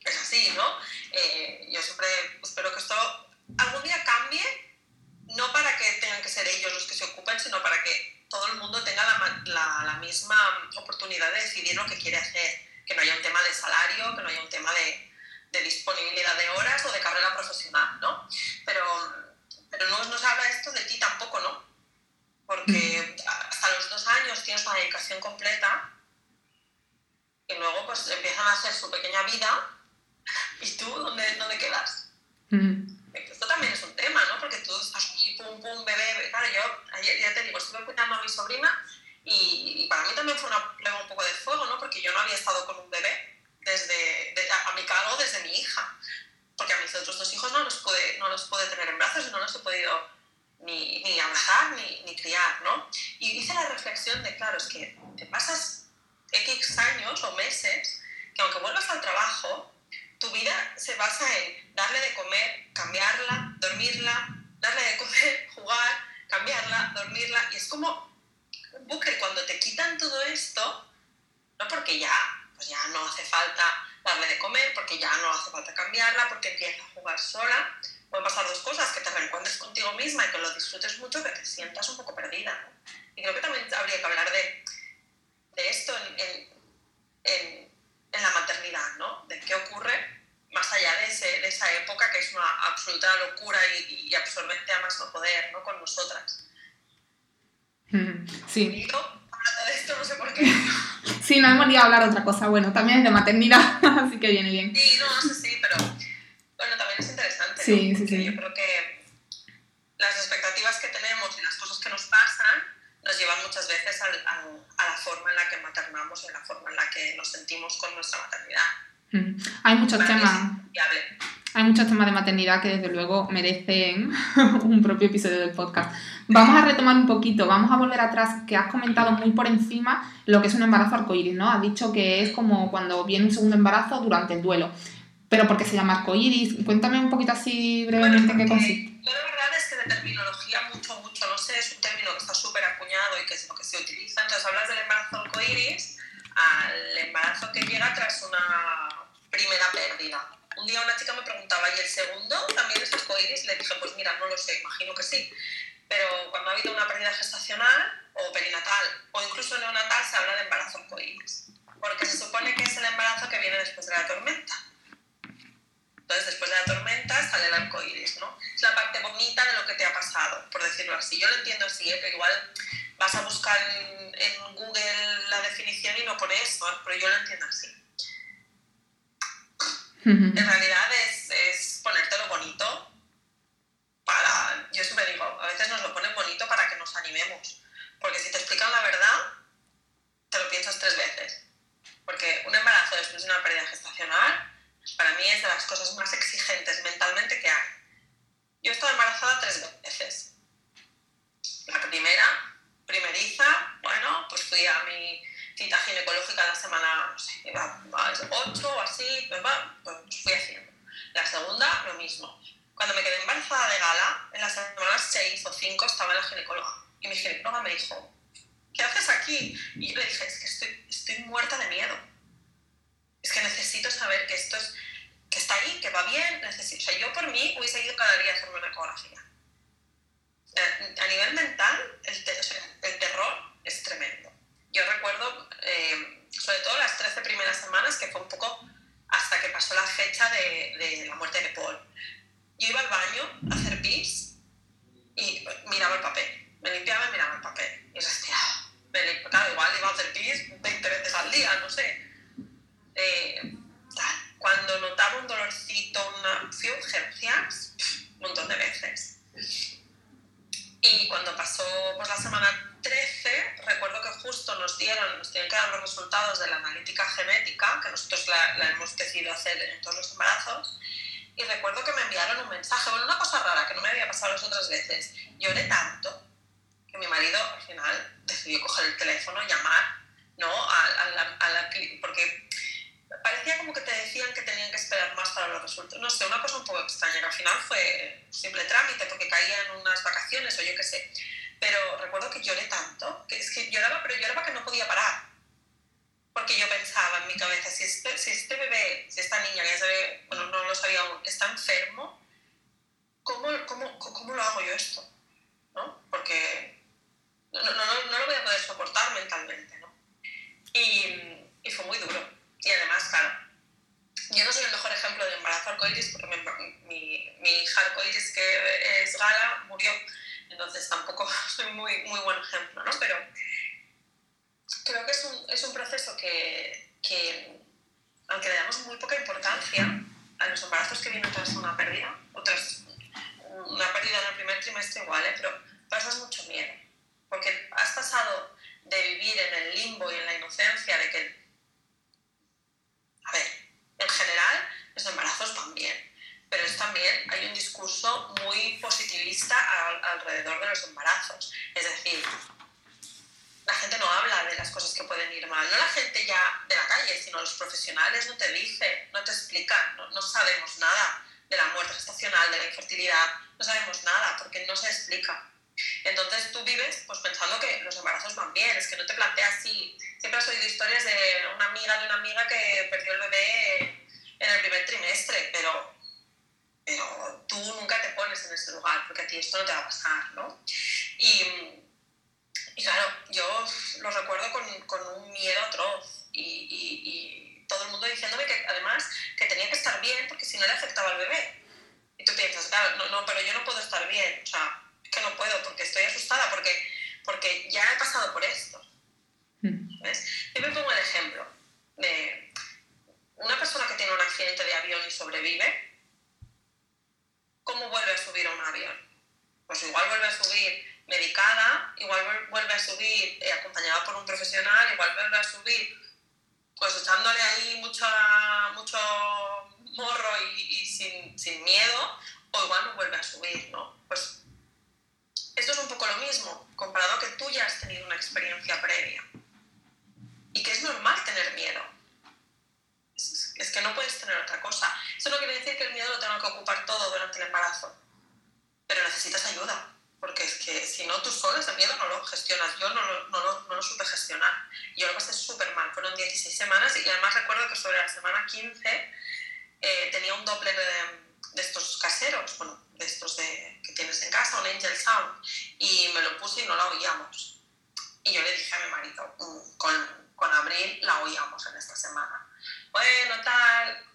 Es así, ¿no? Eh, yo siempre espero que esto algún día cambie, no para que tengan que ser ellos los que se ocupen, sino para que todo el mundo tenga la, la, la misma oportunidad de decidir lo que quiere hacer, que no haya un tema de salario, que no haya un tema de, de disponibilidad de horas o de carrera profesional, ¿no? Pero, pero no nos habla esto de ti tampoco, ¿no? Porque hasta los dos años tienes una dedicación completa y luego pues empiezan a hacer su pequeña vida y tú, ¿dónde, dónde quedas? Esto también es un tema, ¿no? Porque tú estás aquí, pum, pum, bebé. Claro, yo ayer ya te digo, estuve cuidando a mi sobrina y, y, para mí también fue una prueba un poco de fuego, ¿no? Porque yo no había estado con un bebé desde, desde mi hija, porque a mis otros dos hijos no los puede, no los puede tener en brazos y no los he podido ni, ni abrazar ni, ni, criar, ¿no? Y hice la reflexión de, claro, es que te pasas X años o meses que aunque vuelvas al trabajo, tu vida se basa en darle de comer, cambiarla, dormirla, darle de comer, [LAUGHS] jugar, cambiarla, dormirla, y es como buque, cuando te quitan todo esto, no porque ya pues ya no hace falta darle de comer, porque ya no hace falta cambiarla, porque empieza a jugar sola. Pueden pasar dos cosas, que te reencuentres contigo misma y que lo disfrutes mucho, que te sientas un poco perdida. Y creo que también habría que hablar de, de esto en, en, en, la maternidad, ¿no? De qué ocurre más allá de, ese, de, esa época que es una absoluta locura y, y absorbente a más no poder, ¿no? Con nosotras. [LAUGHS] Sí. Yo, hablando de esto, no sé por qué. [LAUGHS] Sí, no hemos ido a hablar otra cosa. Bueno, también es de maternidad, [LAUGHS] así que viene bien. Sí, no, no sé, sí, pero bueno, también es interesante. Sí, sí, sí. Yo creo que las expectativas que tenemos y las cosas que nos pasan nos llevan muchas veces a la forma en la que maternamos y a la forma en la que nos sentimos con nuestra maternidad. Mm. Hay muchos temas. Hay muchos temas de maternidad que desde luego merecen [LAUGHS] un propio episodio del podcast. Vamos a retomar un poquito, vamos a volver atrás, que has comentado muy por encima lo que es un embarazo arcoíris, ¿no? Has dicho que es como cuando viene un segundo embarazo durante el duelo. Pero ¿por qué se llama arcoíris? Cuéntame un poquito así brevemente en qué consiste. la verdad es que de terminología mucho, mucho no sé, es un término que está súper acuñado y que es lo que se utiliza. Entonces hablas del embarazo arcoíris al embarazo que llega tras una primera pérdida un día una chica me preguntaba, ¿y el segundo también es arcoíris? Le dije, pues mira, no lo sé, imagino que sí. Pero cuando ha habido una pérdida gestacional o perinatal o incluso neonatal se habla de embarazo arcoíris. Porque se supone que es el embarazo que viene después de la tormenta. Entonces, después de la tormenta sale el arcoíris, ¿no? Es la parte bonita de lo que te ha pasado, por decirlo así. Yo lo entiendo así, ¿eh? que igual vas a buscar en, en Google la definición y no pone eso, pero yo lo entiendo así. En realidad es, es ponértelo bonito para, yo siempre digo, a veces nos lo ponen bonito para que nos animemos, porque si te explican la verdad, te lo piensas tres veces, porque un embarazo después de una pérdida gestacional, para mí es de las cosas más exigentes mentalmente que hay. Yo he estado embarazada tres veces. La primera, primeriza, bueno, pues fui a mi cita ginecológica la semana, no sé, iba 8 o así, pues, pues fui haciendo. La segunda, lo mismo. Cuando me quedé embarazada de gala, en las semanas 6 o 5 estaba la ginecóloga. Y mi ginecóloga me dijo, ¿qué haces aquí? Y yo le dije, es que estoy, estoy muerta de miedo. Es que necesito saber que esto, es, que está ahí, que va bien, necesito... O sea, yo por mí hubiese ido cada día a hacerme una ecografía. Eh, a nivel mental, el, el terror es tremendo. Yo recuerdo, eh, sobre todo las 13 primeras semanas, que fue un poco hasta que pasó la fecha de, de la muerte de Paul. Yo iba al baño a hacer pis y miraba el papel. Me limpiaba y miraba el papel. Y respiraba. Claro, igual iba a hacer pis 20 veces al día, no sé. Eh, cuando notaba un dolorcito, una, fui a urgencias un montón de veces. Y cuando pasó pues, la semana 13, recuerdo que justo nos dieron, nos tienen que dar los resultados de la analítica genética, que nosotros la, la hemos decidido hacer en todos los embarazos, y recuerdo que me enviaron un mensaje, bueno, una cosa rara que no me había pasado las otras veces. Lloré tanto que mi marido al final decidió coger el teléfono, llamar, ¿no? A, a la, a la, porque parecía como que te decían que tenían que esperar más para los resultados. No sé, una cosa un poco extraña, que al final fue simple trámite porque caía en unas vacaciones o yo qué sé. Pero recuerdo que lloré tanto, que es que lloraba, pero lloraba que no podía parar. Porque yo pensaba en mi cabeza, si este, si este bebé, si esta niña, que ya sabe, bueno, no lo sabía aún, está enfermo, ¿cómo, cómo, cómo lo hago yo esto? ¿No? Porque no, no, no, no lo voy a poder soportar mentalmente, ¿no? Y, y fue muy duro y además, claro, yo no soy el mejor ejemplo de embarazo arcoíris porque mi, mi, hija arcoíris, que es Gala, murió. Entonces tampoco [LAUGHS] soy muy, muy buen ejemplo, ¿no? Pero creo que es un, es un proceso que, que, aunque le damos muy poca importancia a los embarazos que vienen tras una pérdida, o tras una pérdida en el primer trimestre igual, ¿eh? pero pasas mucho miedo. Porque has pasado de vivir en el limbo y en la inocencia de que a ver, en general los embarazos van bien, pero es también hay un discurso muy positivista alrededor de los embarazos. Es decir, la gente no habla de las cosas que pueden ir mal, no la gente ya de la calle, sino los profesionales no te dicen, no te explican, no, no sabemos nada de la muerte gestacional, de la infertilidad, no sabemos nada porque no se explica. Entonces tú vives pues pensando que los embarazos van bien, es que no te planteas así. Siempre has oído historias de una amiga de una amiga que perdió el bebé en el primer trimestre, pero, pero tú nunca te pones en ese lugar porque a ti esto no te va a pasar, ¿no? Y, y claro, yo lo recuerdo con, con un miedo atroz y, y, y, todo el mundo diciéndome que además que tenía que estar bien porque si no le afectaba al bebé. Y tú piensas, claro, no, no, pero yo no puedo estar bien, o sea, que no puedo porque estoy asustada, porque, porque ya he pasado por esto. Hmm. ¿Ves? Yo me pongo el ejemplo de una persona que tiene un accidente de avión y sobrevive, ¿cómo vuelve a subir a un avión? Pues igual vuelve a subir medicada, igual vuelve a subir eh, acompañada por un profesional, igual vuelve a subir pues echándole ahí mucha, mucho morro y, y sin, sin, miedo, o igual no vuelve a subir, ¿no? Pues esto es un poco lo mismo, comparado a que tú ya has tenido una experiencia previa. Y que es normal tener miedo. Es, es, que no puedes tener otra cosa. Eso no quiere decir que el miedo lo tenga que ocupar todo durante el embarazo. Pero necesitas ayuda. Porque es que si no, tú solo ese miedo no lo gestionas. Yo no lo, no lo, no lo supe gestionar. Yo lo pasé súper mal. Fueron 16 semanas y además recuerdo que sobre la semana 15 eh, tenía un doble de, de estos caseros. Bueno, de estos de, que tienes en casa, un Angel Sound, y me lo puse y no la oíamos. Y yo le dije a mi marido, mm, con, con Abril la oíamos en esta semana. Bueno, tal,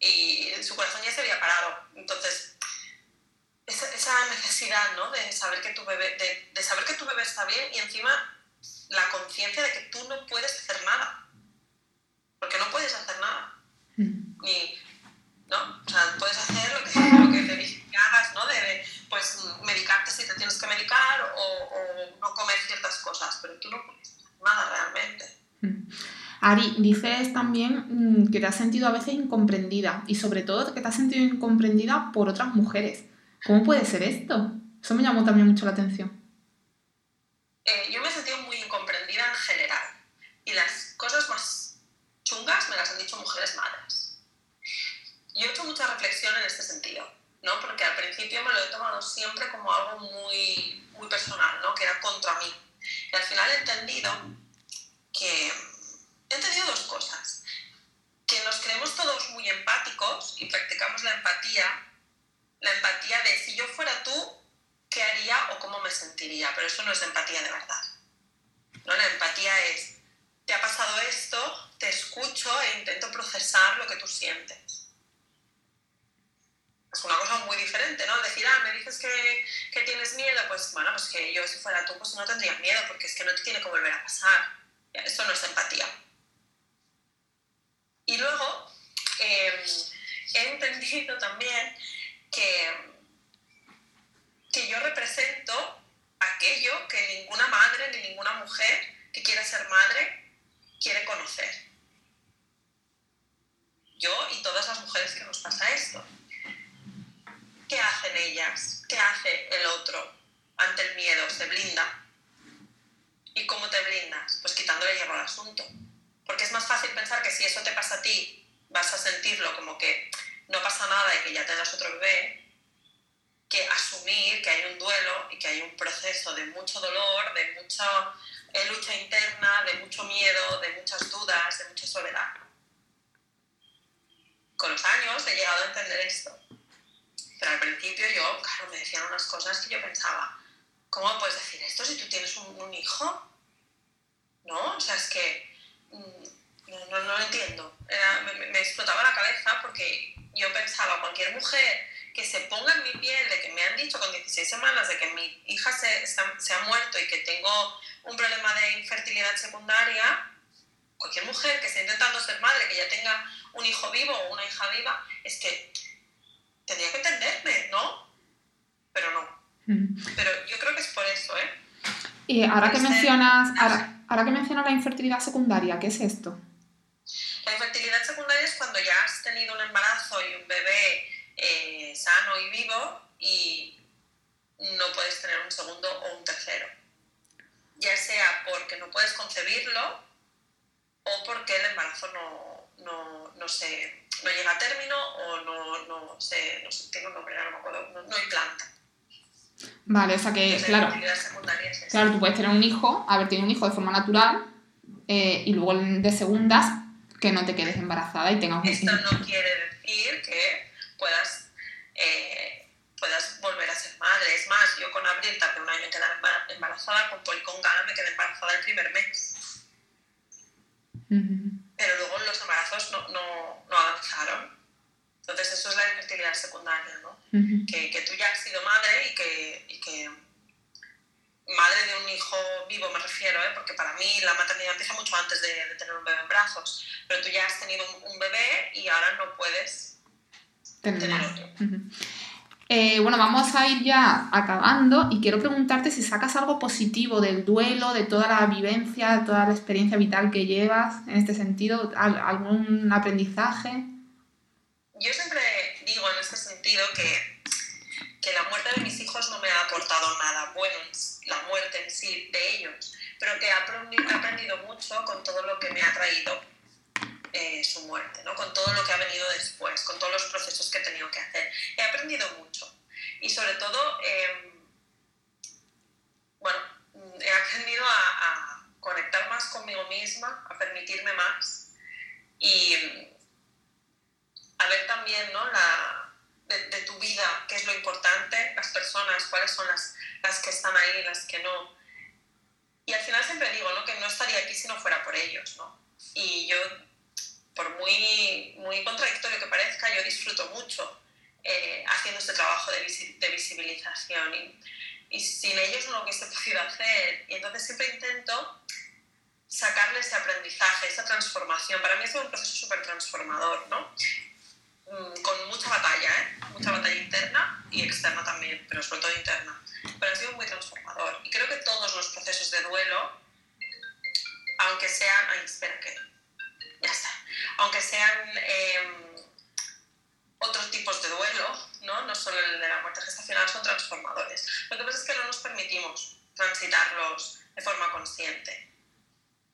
y su corazón ya se había parado. Entonces, esa, esa necesidad ¿no? de, saber que tu bebé, de, de saber que tu bebé está bien y encima la conciencia de que tú no puedes hacer nada. Porque no puedes hacer nada. Mm. Ni, ¿no? O sea, puedes hacer lo que, lo que te dije que hagas, ¿no? De, pues, medicarte si te tienes que medicar o, o, no comer ciertas cosas, pero tú no puedes hacer nada realmente. Ari, dices también mm, que te has sentido a veces incomprendida y sobre todo que te has sentido incomprendida por otras mujeres. ¿Cómo puede ser esto? Eso me llamó también mucho la atención. Eh, yo me he sentido muy incomprendida en general y las cosas más chungas me las han dicho mujeres madres yo he hecho mucha reflexión en este sentido, ¿no? Porque al principio me lo he tomado siempre como algo muy, muy personal, ¿no? Que era contra mí. Y al final he entendido que... He entendido dos cosas. Que nos creemos todos muy empáticos y practicamos la empatía, la empatía de si yo fuera tú, ¿qué haría o cómo me sentiría? Pero eso no es empatía de verdad. ¿no? La empatía es, te ha pasado esto, te escucho e intento procesar lo que tú sientes. Es una cosa muy diferente, ¿no? Decir, ah, me dices que, que tienes miedo, pues bueno, pues que yo si fuera tú, pues no tendría miedo, porque es que no te tiene que volver a pasar. Eso no es empatía. Y luego em, he entendido también que, que yo represento aquello que ninguna madre ni ninguna mujer que quiere ser madre quiere conocer. Yo y todas las mujeres que nos pasa esto. ¿Qué hacen ellas? ¿Qué hace el otro ante el miedo? Se blinda. ¿Y cómo te blindas? Pues quitándole hierro al asunto. Porque es más fácil pensar que si eso te pasa a ti, vas a sentirlo como que no pasa nada y que ya tengas otro bebé, que asumir que hay un duelo y que hay un proceso de mucho dolor, de mucha eh, lucha interna, de mucho miedo, de muchas dudas, de mucha soledad. Con los años he llegado a entender esto. Pero al principio yo, claro, me decían unas cosas que yo pensaba, ¿cómo puedes decir esto si tú tienes un, hijo? ¿No? O sea, es que no, no, lo entiendo. me, me, explotaba la cabeza porque yo pensaba, cualquier mujer que se ponga en mi piel de que me han dicho con 16 semanas de que mi hija se, se ha muerto y que tengo un problema de infertilidad secundaria, cualquier mujer que esté intentando ser madre, que ya tenga un hijo vivo o una hija viva, es que tendría que entenderme, ¿no? Pero no. Pero yo creo que es por eso, ¿eh? Y ahora que mencionas, ahora, que mencionas la infertilidad secundaria, ¿qué es esto? La infertilidad secundaria es cuando ya has tenido un embarazo y un bebé eh, sano y vivo y no puedes tener un segundo o un tercero. Ya sea porque no puedes concebirlo o porque el embarazo no, no, no, se, no llega a término o no, no, se, no tiene un nombre, no me acuerdo, no, implanta. Vale, o sea que, claro, claro, tú puedes tener un hijo, haber tenido un hijo de forma natural eh, y luego de segundas que no te quedes embarazada y tengas un Esto no quiere decir que puedas, eh, puedas volver a ser madre. Es más, yo con Abril tardé un año en quedar embarazada, con Paul con Gana me quedé embarazada el primer mes. Pero luego los embarazos no, no, no, avanzaron. Entonces eso es la infertilidad secundaria, ¿no? que, que, tú ya has sido madre y que, y que madre de un hijo vivo me refiero, ¿eh? porque para mí la maternidad empieza mucho antes de, de, tener un bebé en brazos, pero tú ya has tenido un, un bebé y ahora no puedes eh, bueno, vamos a ir ya acabando y quiero preguntarte si sacas algo positivo del duelo, de toda la vivencia, de toda la experiencia vital que llevas en este sentido, algún aprendizaje. Yo siempre digo en este sentido que, que la muerte de mis hijos no me ha aportado nada bueno, la muerte en sí de ellos, pero que he aprendido mucho con todo lo que me ha traído eh, su muerte, ¿no? con todo lo que ha venido después, con todos los procesos que he tenido que hacer. He aprendido mucho y sobre todo, em, bueno, he aprendido a, conectar más conmigo misma, a permitirme más y a ver también ¿no? la, de, tu vida, qué es lo importante, las personas, cuáles son las, las que están ahí, las que no. Y al final siempre digo ¿no? que no estaría aquí si no fuera por ellos. ¿no? Y yo por muy, muy contradictorio que parezca, yo disfruto mucho eh, haciendo este trabajo de, de visibilización y, y, sin ellos no lo hubiese [LAUGHS] podido hacer. Y entonces siempre intento sacarle ese aprendizaje, esa transformación. Para mí es un proceso súper transformador, ¿no? Mm, con mucha batalla, ¿eh? mucha batalla interna y externa también, pero sobre todo interna. Pero ha sido muy transformador. Y creo que todos los procesos de duelo, aunque sean... Ay, espera, que ya está. Aunque sean em, otros tipos de duelo, ¿no? no solo el de la muerte gestacional, son transformadores. Lo que pasa es que no nos permitimos transitarlos de forma consciente.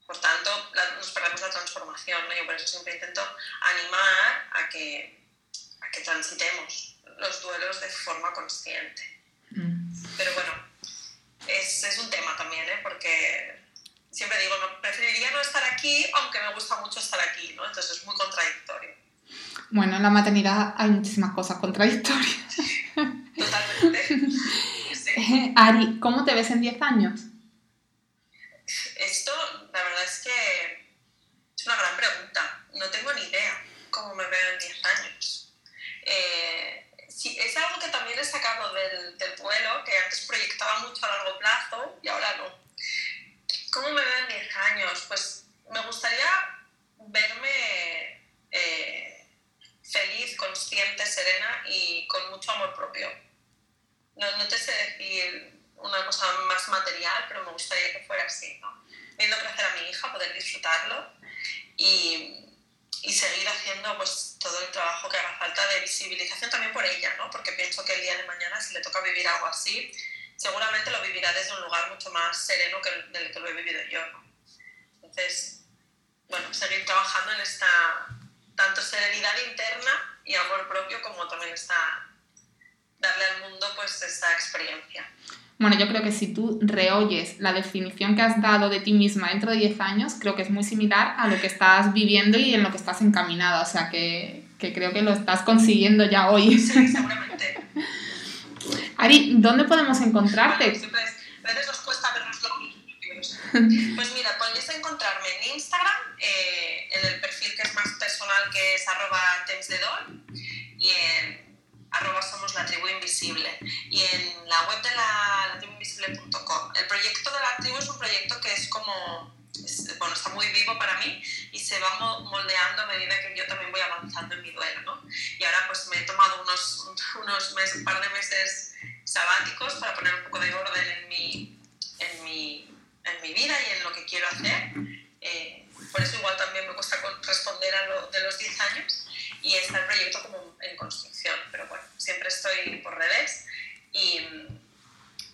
Por tanto, nos perdemos la transformación. ¿no? Yo por eso siempre intento animar a que, que transitemos los duelos de forma consciente. Mm. Pero bueno, es, es un tema también, ¿eh? porque siempre digo, no, preferiría no estar aquí, aunque me gusta mucho estar aquí, ¿no? Entonces es muy contradictorio. Bueno, en la maternidad hay muchísimas cosas contradictorias. [LAUGHS] Totalmente. [LAUGHS] Sí. Ari, ¿cómo te ves en 10 años? Esto, la verdad es que es una gran pregunta. No tengo ni idea cómo me veo en 10 años. Eh, sí, es algo que del, del que antes proyectaba mucho a largo plazo y ahora no. ¿Cómo me veo en 10 años? Pues me gustaría verme eh, feliz, consciente, serena y con mucho amor propio. No, no te sé decir una cosa más material, pero me gustaría que fuera así, ¿no? Viendo crecer a mi hija, poder disfrutarlo y, y seguir haciendo pues, todo el trabajo que haga falta de visibilización también por ella, ¿no? Porque pienso que el día de mañana, si le toca vivir algo así, seguramente lo vivirá desde un lugar mucho más sereno que el, del que lo he vivido yo, ¿no? Entonces, bueno, seguir trabajando en esta tanto serenidad interna y amor propio como también esta darle al mundo pues esta experiencia. Bueno, yo creo que si tú reoyes la definición que has dado de ti misma dentro de 10 años, creo que es muy similar a lo que estás viviendo y en lo que estás encaminada. O sea, que, que creo que lo estás consiguiendo ya hoy. Sí, [LAUGHS] seguramente. Ari, ¿dónde podemos encontrarte? Bueno, siempre es- a veces nos cuesta vernos los. Pues mira, podéis encontrarme en Instagram, eh, en el perfil que es más personal, que es arroba y en arroba somos la tribu invisible, y en la web de la, tribuinvisible.com. El proyecto de la tribu es un proyecto que es como, es- bueno, está muy vivo para mí y se va mo- moldeando a medida que yo también voy avanzando en mi duelo, ¿no? Y ahora pues me he tomado unos, [LAUGHS] unos meses, un par de meses sabáticos para poner un poco de orden en mi, en mi, en mi vida y en lo que quiero hacer. Eh, por eso igual también me cuesta con- responder a lo de los 10 años y está el proyecto como en construcción, pero bueno, siempre estoy por redes y,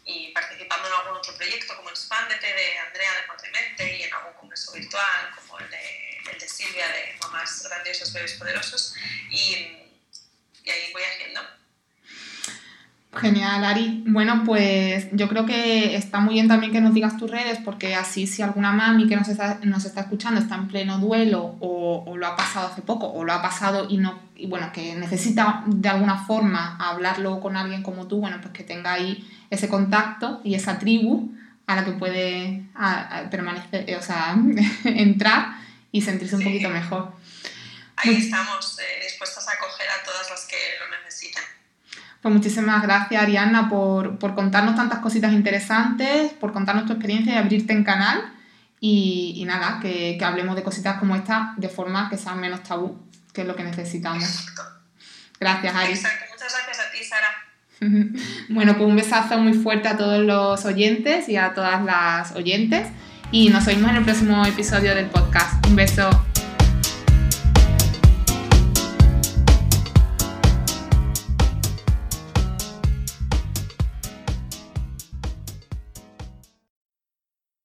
y participando en algún otro proyecto como Expándete de Andrea de Madremente y en algún congreso virtual como el de, el de Silvia de Mamás Grandiosas, Bebés Poderosos y, y ahí voy haciendo. Genial, Ari. Bueno, pues yo creo que está muy bien también que nos digas tus redes, porque así si alguna mami que nos está, nos está escuchando está en pleno duelo o, o lo ha pasado hace poco o lo ha pasado y no y bueno, que necesita de alguna forma hablarlo con alguien como tú, bueno, pues que tenga ahí ese contacto y esa tribu a la que puede a- a permanecer, o sea, [LAUGHS] entrar y sentirse un poquito mejor. Ahí estamos eh, dispuestas a acoger a todas las que lo necesitan. Pues muchísimas gracias, Ariana, por, por contarnos tantas cositas interesantes, por contarnos tu experiencia y abrirte en canal. Y, y nada, que, que hablemos de cositas como esta de forma que sean menos tabú, que es lo que necesitamos. Gracias, Ari. Exacto. Muchas gracias a ti, Sara. [LAUGHS] Bueno, pues un besazo muy fuerte a todos los oyentes y a todas las oyentes. Y nos oímos en el próximo episodio del podcast. Un beso.